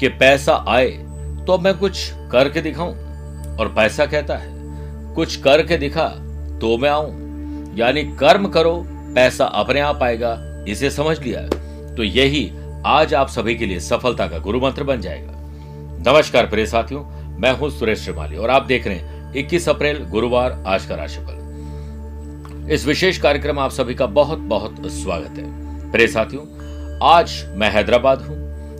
कि पैसा आए तो मैं कुछ करके दिखाऊँ। और पैसा कहता है, कुछ करके दिखा तो मैं आऊँ। यानी कर्म करो, पैसा अपने आप आएगा, इसे समझ लिया। तो यही आज आप सभी के लिए सफलता का गुरु मंत्र बन जाएगा। नमस्कार प्रिय साथियों, मैं हूँ सुरेश श्रीमाली और आप देख रहे हैं 21 अप्रैल, गुरुवार, आज का राशिफल। इस विशेष कार्यक्रम में आप सभी का बहुत बहुत स्वागत है। प्रिय साथियों, आज मैं हैदराबाद हूँ,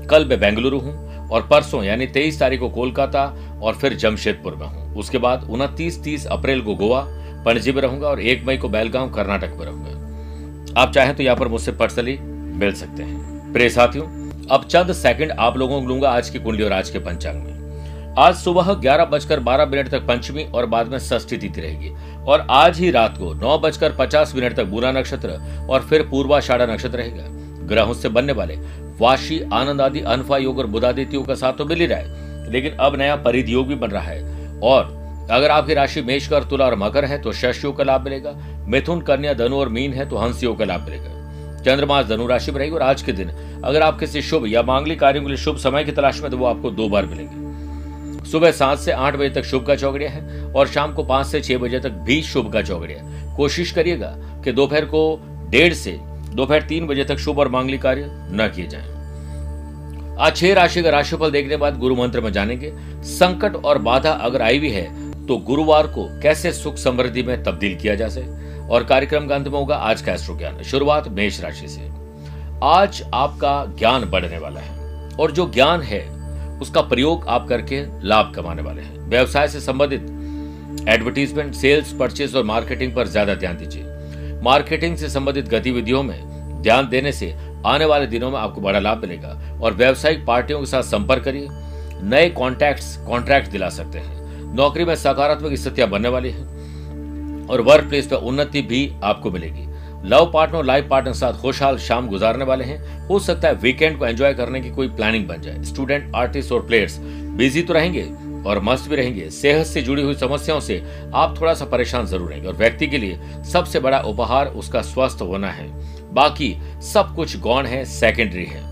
कल मैं बेंगलुरु हूँ और परसों, यानी 23 तारीख को कोलकाता और फिर जमशेदपुर में हूँ। उसके बाद उनतीस तीस अप्रैल को गोवा, पणजी में रहूँगा और एक मई को बेलगांव, कर्नाटक में रहूँगा। आप चाहें तो यहाँ पर मुझसे पर्सनली मिल सकते हैं। प्रिय साथियों, अब चंद सेकंड आप लोगों को लूँगा आज की कुंडली और आज के पंचांग में। आज सुबह ग्यारह बजकर बारह मिनट तक पंचमी और बाद में षष्ठी तिथि रहेगी। और आज ही रात को नौ बजकर पचास मिनट तक बुरा नक्षत्र और फिर पूर्वाषाढ़ा नक्षत्र रहेगा। ग्रहों से बनने वाले वाशी, आनंद आदि अनफा योग और बुधादित्यों का साथ तो मिल ही रहा है, लेकिन अब नया परिध योग भी बन रहा है। और अगर आपकी राशि मेषकर तुला और मकर है तो शश योग का लाभ मिलेगा, मिथुन, कन्या, धनु और मीन है तो हंस योग का लाभ मिलेगा। चंद्रमा धनु राशि में रहेगी और आज के दिन, अगर आप किसी शुभ या मांगलिक कार्यों के लिए शुभ समय की तलाश में तो वो आपको दो बार मिलेंगे। सुबह सात से आठ बजे तक शुभ का चौगड़िया है और शाम को पाँच से छह बजे तक भी शुभ का चौगड़िया कोशिश करिएगा कि दोपहर को डेढ़ से दोपहर तीन बजे तक शुभ और मांगलिक कार्य न किए जाए। आज छह राशि का राशिफल देखने बाद गुरु मंत्र में जानेंगे, संकट और बाधा अगर आई भी है तो गुरुवार को कैसे सुख समृद्धि में तब्दील किया जा सके? और कार्यक्रम का अंत में होगा आज का एस्ट्रो ज्ञान शुरुआत मेष राशि से। आज आपका ज्ञान बढ़ने वाला है, और जो ज्ञान है, उसका प्रयोग आप करके लाभ कमाने वाले हैं। व्यवसाय से संबंधित एडवर्टीजमेंट सेल्स परचेज और मार्केटिंग पर ज़्यादा ध्यान दीजिए। मार्केटिंग से संबंधित गतिविधियों में ध्यान देने से आने वाले दिनों में आपको बड़ा लाभ मिलेगा। और व्यावसायिक पार्टियों के साथ संपर्क करिए। नए कॉन्टैक्ट्स कॉन्ट्रैक्ट दिला सकते हैं। नौकरी में सकारात्मक स्थितियाँ बनने वाली है। और वर्क प्लेस पर उन्नति भी आपको मिलेगी। लव पार्टनर लाइफ पार्टनर के साथ खुशहाल शाम गुजारने वाले हैं। हो सकता है वीकेंड को एंजॉय करने की कोई प्लानिंग बन जाए। स्टूडेंट आर्टिस्ट और प्लेयर्स बिज़ी तो रहेंगे और मस्त भी रहेंगे। सेहत से जुड़ी हुई समस्याओं से आप थोड़ा सा परेशान ज़रूर रहेंगे और व्यक्ति के लिए सबसे बड़ा उपहार उसका स्वस्थ होना है। बाकी सब कुछ गौण है सेकेंडरी है।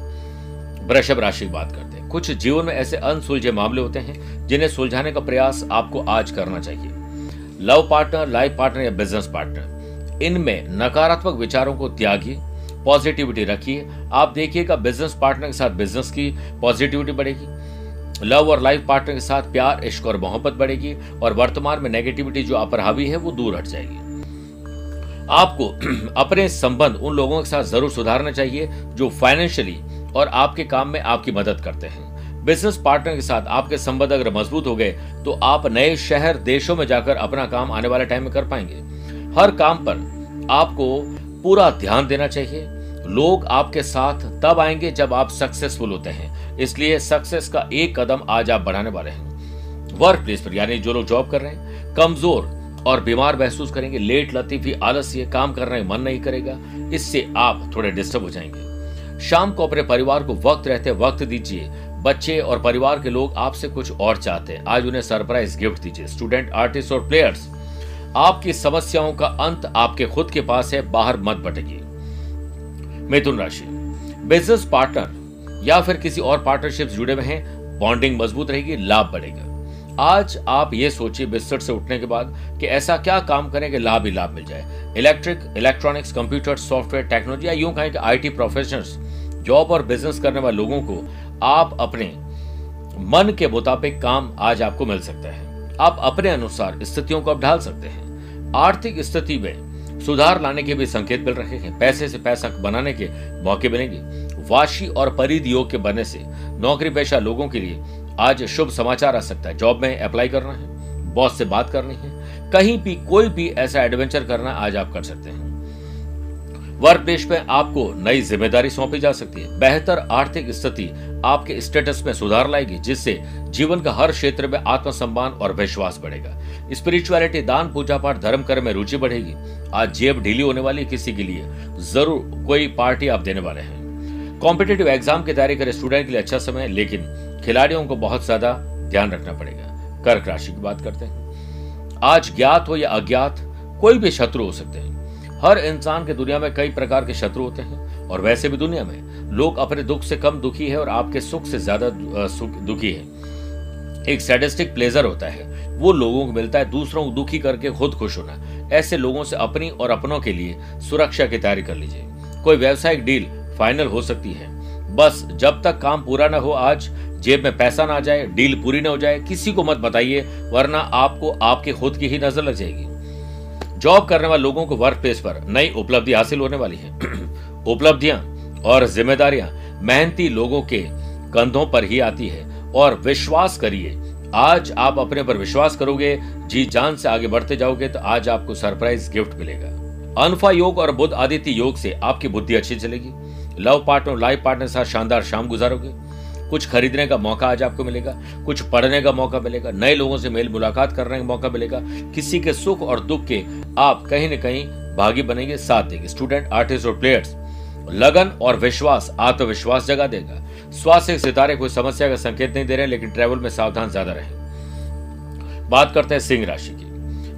वृषभ राशि की बात करते हैं। कुछ जीवन में ऐसे अनसुलझे मामले होते हैं जिन्हें सुलझाने का प्रयास आपको आज करना चाहिए। लव पार्टनर, लाइफ पार्टनर या बिज़नेस पार्टनर। इनमें नकारात्मक विचारों को त्यागिए पॉजिटिविटी रखिए। आप देखिएगा बिज़नेस पार्टनर के साथ बिज़नेस की पॉजिटिविटी बढ़ेगी। लव और लाइफ पार्टनर के साथ प्यार, इश्क और मोहब्बत बढ़ेगी और वर्तमान में नेगेटिविटी जो आप पर हावी है, वो दूर हट जाएगी। आपको अपने संबंध उन लोगों के साथ ज़रूर सुधारना चाहिए जो फाइनेंशियली और आपके काम में आपकी मदद करते हैं। बिज़नेस पार्टनर के साथ आपके संबंध अगर मज़बूत हो गए तो आप नए शहर, देशों में जाकर अपना काम आने वाले टाइम में कर पाएँगे। हर काम पर आपको पूरा ध्यान देना चाहिए। लोग आपके साथ तब आएँगे जब आप सक्सेसफुल होते हैं। इसलिए सक्सेस का एक कदम आज आप बढ़ाने वाले हैं। वर्क प्लेस पर, यानी जो लोग जॉब कर रहे हैं, कमज़ोर और बीमार महसूस करेंगे लेट लतीफी आलस्य काम करने मन नहीं करेगा, इससे आप थोड़े डिस्टर्ब हो जाएँगे। शाम को अपने परिवार को वक्त रहते वक्त दीजिए। बच्चे और परिवार के लोग आपसे कुछ और चाहते हैं। आज उन्हें सरप्राइज़ गिफ्ट दीजिए। स्टूडेंट आर्टिस्ट और प्लेयर्स आपकी समस्याओं का अंत आपके खुद के पास है, बाहर मत भटकिए मिथुन राशि बिज़नेस पार्टनर या फिर किसी और पार्टनरशिप जुड़े हुए हैं बॉन्डिंग मज़बूत रहेगी, लाभ बढ़ेगा। आज आप ये सोचिए बिस्तर से उठने के बाद कि ऐसा क्या काम करें कि लाभ ही लाभ मिल जाए। Electric electronics computer software technology या यूँ कहें कि आईटी प्रोफेशनल्स जॉब और बिज़नेस करने वाले लोगों को आप अपने मन के मुताबिक काम आज आपको मिल सकता है। आप अपने अनुसार स्थितियों को आप ढाल सकते हैं। आर्थिक स्थिति में सुधार लाने के भी संकेत मिल रहे हैं। पैसे से पैसा बनाने के मौके मिलेंगे। वाशी और परिध योग के बनने से नौकरी पेशा लोगों के लिए आज शुभ समाचार आ सकता है। जॉब में अप्लाई करना है बॉस से बात करनी है, कहीं भी कोई भी ऐसा एडवेंचर करना आज आप कर सकते हैं। वर्क प्लेस में आपको नई ज़िम्मेदारी सौंपी जा सकती है। बेहतर आर्थिक स्थिति आपके स्टेटस में सुधार लाएगी, जिससे जीवन का हर क्षेत्र में आत्मसम्मान और विश्वास बढ़ेगा। स्पिरिचुअलिटी दान, पूजा पाठ, धर्म, कर्म में रुचि बढ़ेगी। आज जेब ढीली होने वाली किसी के लिए। ज़रूर कोई पार्टी आप देने वाले हैं। कॉम्पिटेटिव एग्ज़ाम की तैयारी करे स्टूडेंट के लिए अच्छा समय है, लेकिन खिलाड़ियों को बहुत ज़्यादा ध्यान रखना पड़ेगा। कर्क राशि की बात करते हैं। आज ज्ञात हो या अज्ञात, कोई भी शत्रु हो सकते हैं। हर इंसान के दुनिया में कई प्रकार के शत्रु होते हैं, और वैसे भी दुनिया में लोग अपने दुख से कम दुखी है और आपके सुख से ज़्यादा दुखी है। एक सैडिस्टिक प्लेजर होता है। वो लोगों को मिलता है, दूसरों को दुखी करके खुद खुश होना। ऐसे लोगों से अपनी और अपनों के लिए सुरक्षा की तैयारी कर लीजिए। कोई व्यवसायिक डील फाइनल हो सकती है। बस, जब तक काम पूरा ना हो आज, जेब में पैसा ना जाए, डील पूरी ना हो जाए, किसी को मत बताइए, वरना आपको आपके खुद की ही नज़र लग जाएगी। जॉब करने वाले लोगों को वर्क प्लेस पर नई उपलब्धि हासिल होने वाली है। उपलब्धियाँ और जिम्मेदारियाँ मेहनती लोगों के कंधों पर ही आती है। और विश्वास करिए, आज आप अपने पर विश्वास करोगे, जी जान से आगे बढ़ते जाओगे तो आज आपको सरप्राइज़ गिफ्ट मिलेगा। अनफा योग और बुद्ध आदित्य योग से आपकी बुद्धि अच्छी चलेगी। लव पार्टनर लाइफ पार्टनर साथ शानदार शाम गुजारोगे। कुछ खरीदने का मौका आज आपको मिलेगा, कुछ पढ़ने का मौका मिलेगा, नए लोगों से मेल मुलाकात करने का मौका मिलेगा, किसी के सुख और दुख के आप कहीं न कहीं भागी बनेंगे, साथ देंगे। स्टूडेंट आर्टिस्ट और प्लेयर्स लगन और विश्वास, आत्मविश्वास जगा देगा। स्वास्थ्य सितारे कोई समस्या का संकेत नहीं दे रहे, लेकिन ट्रेवल में सावधान ज़्यादा रहे। बात करते हैं सिंह राशि की।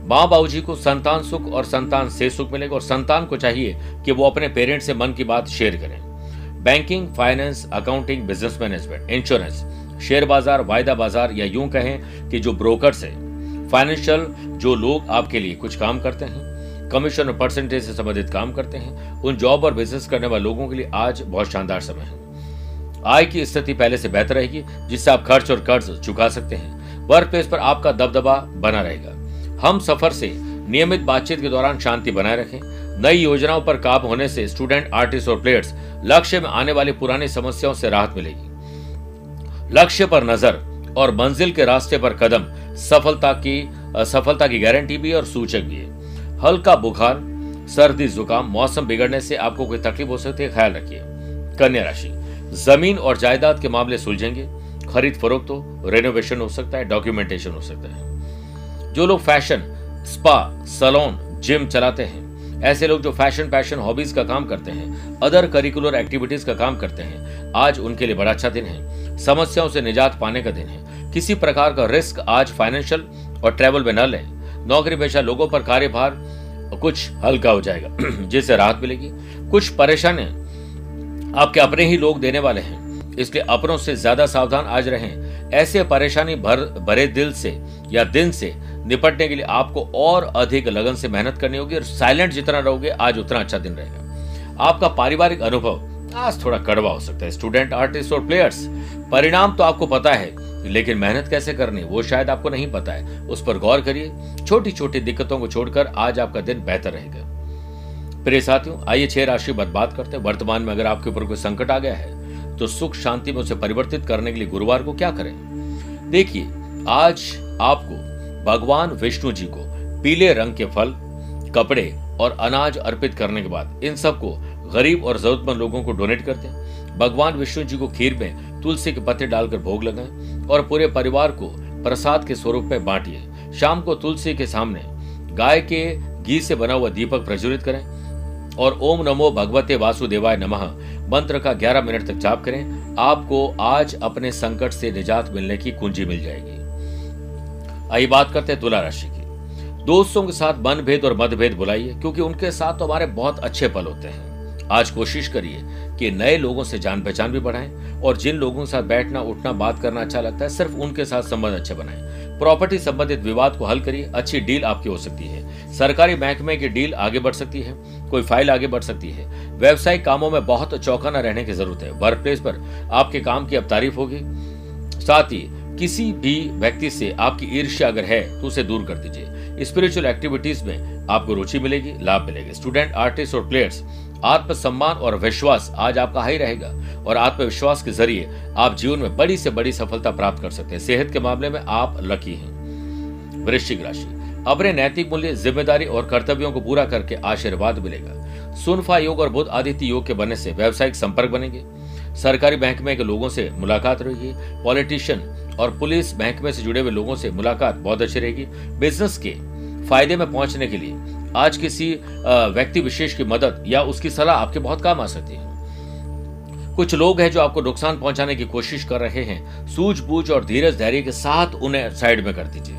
माँ बाबू जी को संतान सुख और संतान से सुख मिलेगा और संतान को चाहिए कि वो अपने पेरेंट्स से मन की बात शेयर करें। Banking finance accounting business management insurance share बाज़ार, वायदा बाज़ार या यूँ कहें कि जो ब्रोकर्स है। फाइनेंशियल जो लोग आपके लिए कुछ काम करते हैं कमीशन और परसेंटेज से संबंधित काम करते हैं, उन जॉब और बिज़नेस करने वाले लोगों के लिए आज बहुत शानदार समय है। आय की स्थिति पहले से बेहतर रहेगी, जिससे आप खर्च और कर्ज चुका सकते हैं। वर्क प्लेस पर आपका दबदबा बना रहेगा। हम सफ़र से नियमित बातचीत के दौरान शांति बनाए रखें। नई योजनाओं पर काम होने से स्टूडेंट आर्टिस्ट और प्लेयर्स लक्ष्य में आने वाली पुरानी समस्याओं से राहत मिलेगी। लक्ष्य पर नज़र और मंजिल के रास्ते पर कदम, सफलता की सफलता की गारंटी भी और सूचक भी है। हल्का बुखार, सर्दी, जुकाम, मौसम बिगड़ने से आपको कोई तकलीफ़ हो सकती है, ख्याल रखिए। कन्या राशि, ज़मीन और जायदाद के मामले सुलझेंगे। खरीद फरोख्त हो रेनोवेशन हो सकता है डॉक्यूमेंटेशन हो सकता है। जो लोग फ़ैशन, स्पा, सलोन, जिम चलाते हैं, ऐसे लोग जो फ़ैशन, पैशन, हॉबीज का काम करते हैं, अदर करिकुलर एक्टिविटीज़ का काम करते हैं, आज उनके लिए बड़ा अच्छा दिन है। समस्याओं से निजात पाने का दिन है। किसी प्रकार का रिस्क आज फाइनेंशियल और ट्रेवल में न लें। नौकरी पेशा लोगों पर कार्यभार कुछ हल्का हो जाएगा, जिससे राहत मिलेगी। कुछ परेशानी आपके अपने ही लोग देने वाले हैं। इसलिए अपनों से ज़्यादा सावधान आज रहें। ऐसे परेशानी भर, भरे दिल से या दिन से निपटने के लिए आपको और अधिक लगन से मेहनत करनी होगी और साइलेंट जितना रहोगे, आज उतना अच्छा दिन रहेगा। आपका पारिवारिक अनुभव, आज थोड़ा कड़वा हो सकता है। स्टूडेंट, आर्टिस्ट और प्लेयर्स, परिणाम तो आपको पता है, लेकिन मेहनत कैसे करनी वो शायद आपको नहीं पता है। उस पर गौर करिए छोटी छोटी दिक्कतों को छोड़कर आज आपका दिन बेहतर रहेगा। प्रिय साथियों, आइए छह राशि बात करते हैं। वर्तमान में अगर आपके ऊपर कोई संकट आ गया है तो सुख शांति में उसे परिवर्तित करने के लिए गुरुवार को क्या करें? देखिए, आज आपको, भगवान विष्णु जी को, पीले रंग के फल, कपड़े और अनाज अर्पित करने के बाद इन सबको गरीब और जरूरतमंद लोगों को डोनेट करते हैं। भगवान विष्णु जी को खीर में तुलसी के पत्ते डालकर भोग लगाएँ और पूरे परिवार को प्रसाद के स्वरूप में बांटिए। शाम को तुलसी के सामने गाय के घी से बना हुआ दीपक प्रज्वलित करें और ओम नमो भगवते वासुदेवाय नमः मंत्र का 11 मिनट तक जाप करें। आपको आज अपने संकट से निजात मिलने की कुंजी मिल जाएगी। आइए बात करते हैं तुला राशि की। दोस्तों के साथ मनभेद और मतभेद बुलाइए, क्योंकि उनके साथ तो हमारे बहुत अच्छे पल होते हैं। आज कोशिश करिए कि नए लोगों से जान पहचान भी बढ़ाएँ, और जिन लोगों के साथ बैठना, उठना, बात करना अच्छा लगता है, सिर्फ़ उनके साथ संबंध अच्छे बनाएँ। प्रॉपर्टी संबंधित विवाद को हल करिए, अच्छी डील आपकी हो सकती है। सरकारी महकमे की डील आगे बढ़ सकती है, कोई फ़ाइल आगे बढ़ सकती है। व्यवसायिक कामों में बहुत चौकना रहने की ज़रूरत है। वर्क प्लेस पर आपके काम की अब तारीफ़ होगी। साथ ही किसी भी व्यक्ति से आपकी ईर्ष्या अगर है तो उसे दूर कर दीजिए। स्पिरिचुअल एक्टिविटीज़ में आपको रुचि मिलेगी, लाभ मिलेगी। स्टूडेंट आर्टिस्ट और प्लेयर्स आत्मसम्मान और विश्वास आज आपका हाई रहेगा। और आत्मविश्वास के ज़रिए आप जीवन में बड़ी से बड़ी सफलता प्राप्त कर सकते हैं। सेहत के मामले में आप लकी हैं। वृश्चिक राशि, अपने नैतिक मूल्य, ज़िम्मेदारी और कर्तव्यों को पूरा करके आशीर्वाद मिलेगा। सुनफा योग और बुद्ध आदित्य योग के बनने से व्यावसायिक संपर्क बनेंगे। सरकारी महकमे के लोगों से मुलाकात रहेगी, पॉलिटिशियन और पुलिस महकमे से जुड़े हुए लोगों से मुलाकात बहुत अच्छी रहेगी। बिज़नेस के फ़ायदे में पहुँचने के लिए आज किसी व्यक्ति विशेष की मदद या उसकी सलाह आपके बहुत काम आ सकती है। कुछ लोग हैं जो आपको नुकसान पहुँचाने की कोशिश कर रहे हैं। सूझबूझ और धीरज धैर्य के साथ उन्हें साइड में कर दीजिए।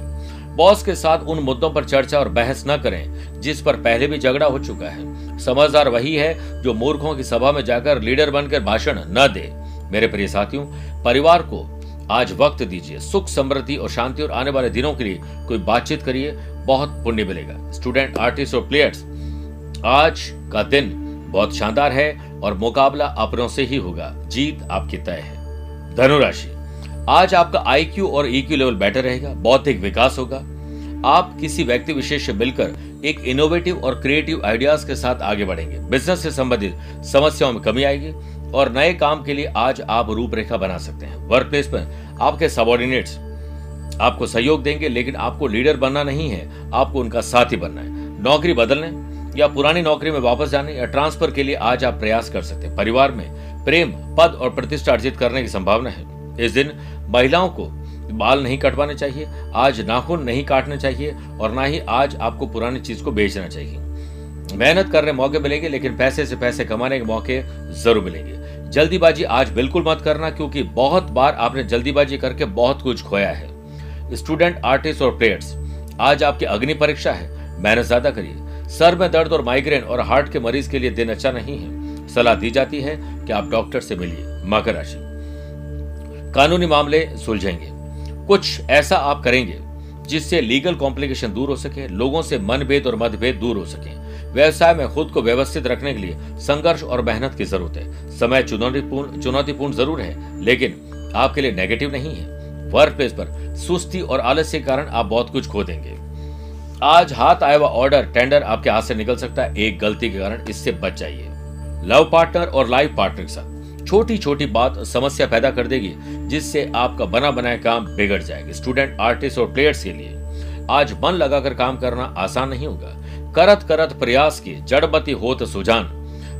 बॉस के साथ उन मुद्दों पर चर्चा और बहस न करें, जिस पर पहले भी झगड़ा हो चुका है। समझदार वही है जो मूर्खों की सभा में जाकर लीडर बनकर भाषण न दे। मेरे प्रिय साथियों, परिवार को आज वक्त दीजिए। सुख, समृद्धि और शांति और आने वाले दिनों के लिए कोई बातचीत करिए, बहुत पुण्य मिलेगा। स्टूडेंट आर्टिस्ट और प्लेयर्स आज का दिन बहुत शानदार है और मुकाबला अपनों से ही होगा। जीत आपकी तय है। धनुराशि, आज आपका आईक्यू और ईक्यू लेवल बेटर रहेगा, बौद्धिक विकास होगा। आप किसी व्यक्ति विशेष से मिलकर एक इनोवेटिव और क्रिएटिव आइडियाज़ के साथ आगे बढ़ेंगे। बिज़नेस से संबंधित समस्याओं में कमी आएगी और नए काम के लिए आज आप रूपरेखा बना सकते हैं। वर्क प्लेस पर आपके सबॉर्डिनेट्स आपको सहयोग देंगे, लेकिन आपको लीडर बनना नहीं है। आपको उनका साथी बनना है। नौकरी बदलने या पुरानी नौकरी में वापस जाने या ट्रांसफ़र के लिए आज आप प्रयास कर सकते हैं। परिवार में प्रेम, पद और प्रतिष्ठा अर्जित करने की संभावना है। इस दिन महिलाओं को बाल नहीं कटवाने चाहिए, आज नाखून नहीं काटने चाहिए और ना ही आज आपको पुरानी चीज़ को बेचना चाहिए। मेहनत करने मौके मिलेंगे, लेकिन पैसे से पैसे कमाने के मौके ज़रूर मिलेंगे। जल्दीबाजी आज बिल्कुल मत करना, क्योंकि बहुत बार आपने जल्दीबाजी करके बहुत कुछ खोया है। स्टूडेंट, आर्टिस्ट और प्लेयर्स, आज आपकी अग्नि परीक्षा है। मेहनत ज़्यादा करिए। सर में दर्द और माइग्रेन और हार्ट के मरीज़ के लिए दिन अच्छा नहीं है। सलाह दी जाती है कि आप डॉक्टर से मिलिए, मकर राशि। कानूनी मामले सुलझेंगे। कुछ ऐसा आप करेंगे जिससे लीगल कॉम्प्लिकेशन दूर हो सके, लोगों से मनभेद और मतभेद दूर हो सके। व्यवसाय में खुद को व्यवस्थित रखने के लिए संघर्ष और मेहनत की ज़रूरत है। समय चुनौतीपूर्ण चुनौतीपूर्ण ज़रूर है, लेकिन आपके लिए नेगेटिव नहीं है। वर्क प्लेस पर सुस्ती और आलस्य के कारण आप बहुत कुछ खो देंगे। आज हाथ आया हुआ ऑर्डर टेंडर आपके हाथ से निकल सकता है। एक गलती के कारण इससे बच जाइए। लव पार्टनर और लाइफ पार्टनर के साथ। छोटी छोटी बात समस्या पैदा कर देगी, जिससे आपका बना बनाया काम बिगड़ जाएगा। स्टूडेंट आर्टिस्ट और प्लेयर्स के लिए आज मन लगाकर काम करना आसान नहीं होगा। करत करत प्रयास की जड़बती होत सुजान।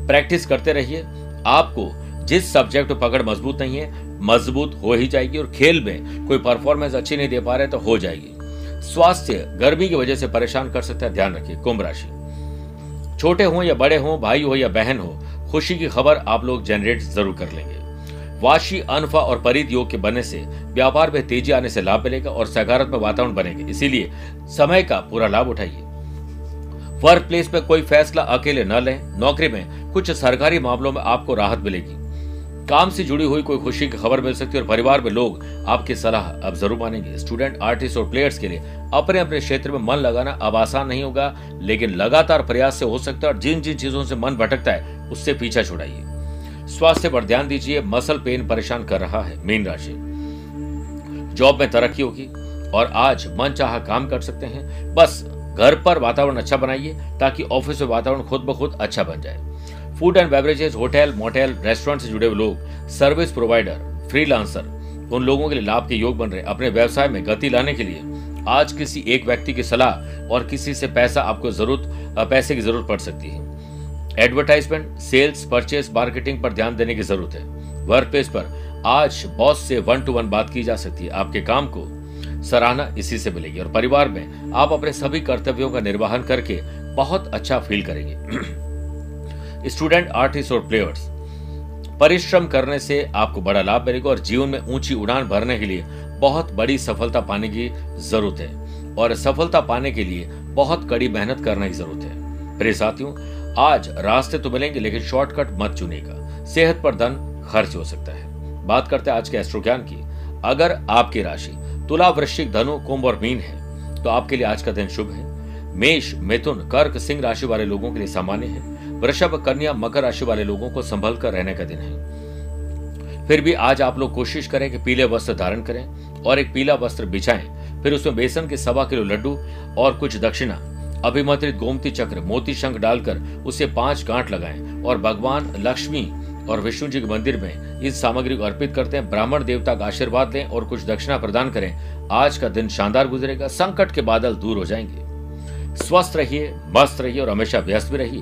प्रैक्टिस करते रहिए। आपको जिस सब्जेक्ट पकड़ मज़बूत नहीं है, मज़बूत हो ही जाएगी और खेल में कोई परफॉर्मेंस अच्छी नहीं दे पा रहे तो हो जाएगी। स्वास्थ्य गर्मी की वजह से परेशान कर सकता है। ध्यान रखिए, कुंभ राशि। छोटे हो या बड़े हो, भाई हो या बहन हो खुशी की खबर आप लोग जनरेट ज़रूर कर लेंगे। वाशी, अनफा और परित योग के बनने से व्यापार में तेज़ी आने से लाभ मिलेगा और सकारात्मक वातावरण बनेगा। इसीलिए समय का पूरा लाभ उठाइए। वर्क प्लेस में कोई फैसला अकेले न लें। नौकरी में कुछ सरकारी मामलों में आपको राहत मिलेगी। काम से जुड़ी हुई कोई खुशी की खबर मिल सकती है और परिवार में लोग आपकी सलाह अब ज़रूर मानेंगे। स्टूडेंट, आर्टिस्ट और प्लेयर्स के लिए अपने अपने क्षेत्र में मन लगाना अब आसान नहीं होगा, लेकिन लगातार प्रयास से हो सकता है और जिन जिन चीज़ों से मन भटकता है, उससे पीछा छुड़ाइए। स्वास्थ्य पर ध्यान दीजिए, मसल पेन परेशान कर रहा है मीन राशि। जॉब में तरक्की होगी और आज मन चाह काम कर सकते हैं। बस घर पर वातावरण अच्छा बनाइए, ताकि ऑफ़िस में वातावरण खुद ब खुद अच्छा बन जाए। Food and beverages, hotel, motel, restaurant से जुड़े लोग, सर्विस प्रोवाइडर, फ्रीलांसर, उन लोगों के लिए लाभ के योग बन रहे अपने व्यवसाय में गति लाने के लिए। आज किसी एक व्यक्ति की सलाह और किसी से पैसा आपको ज़रूरत पैसे की ज़रूरत पड़ सकती है। एडवर्टाइजमेंट, सेल्स, परचेस, मार्केटिंग पर ध्यान देने की ज़रूरत है। वर्क प्लेस पर आज बॉस से वन टू वन बात की जा सकती है। आपके काम को सराहना इसी से मिलेगी और परिवार में आप अपने सभी कर्तव्यों का निर्वहन करके बहुत अच्छा फील करेंगे। स्टूडेंट, आर्टिस्ट और प्लेयर्स, परिश्रम करने से आपको बड़ा लाभ मिलेगा और जीवन में ऊँची उड़ान भरने के लिए बहुत बड़ी सफलता पाने की ज़रूरत है और सफलता पाने के लिए बहुत कड़ी मेहनत करने की ज़रूरत है। प्रिय साथियों, आज रास्ते तो मिलेंगे, लेकिन शॉर्टकट मत चुनेगा। सेहत पर धन खर्च हो सकता है। बात करते हैं आज के एस्ट्रो ज्ञान की। अगर आपकी राशि तुला वृश्चिक धनु, कुंभ और मीन है तो आपके लिए आज का दिन शुभ है। मेष, मिथुन, कर्क, सिंह राशि वाले लोगों के लिए सामान्य है। वृषभ, कन्या, मकर राशि वाले लोगों को संभल कर रहने का दिन है। फिर भी आज आप लोग कोशिश करें कि पीले वस्त्र धारण करें और एक पीला वस्त्र बिछाएँ। फिर उसमें बेसन के सवा किलो लड्डू और कुछ दक्षिणा, अभिमंत्रित गोमती चक्र, मोती शंख डालकर उसे पाँच गांठ लगाएँ और भगवान लक्ष्मी और विष्णु जी के मंदिर में इस सामग्री को अर्पित करते हैं। ब्राह्मण देवता का आशीर्वाद लें और कुछ दक्षिणा प्रदान करें। आज का दिन शानदार गुजरेगा। संकट के बादल दूर हो जाएँगे। स्वस्थ रहिए, मस्त रहिए और हमेशा व्यस्त भी रहिए।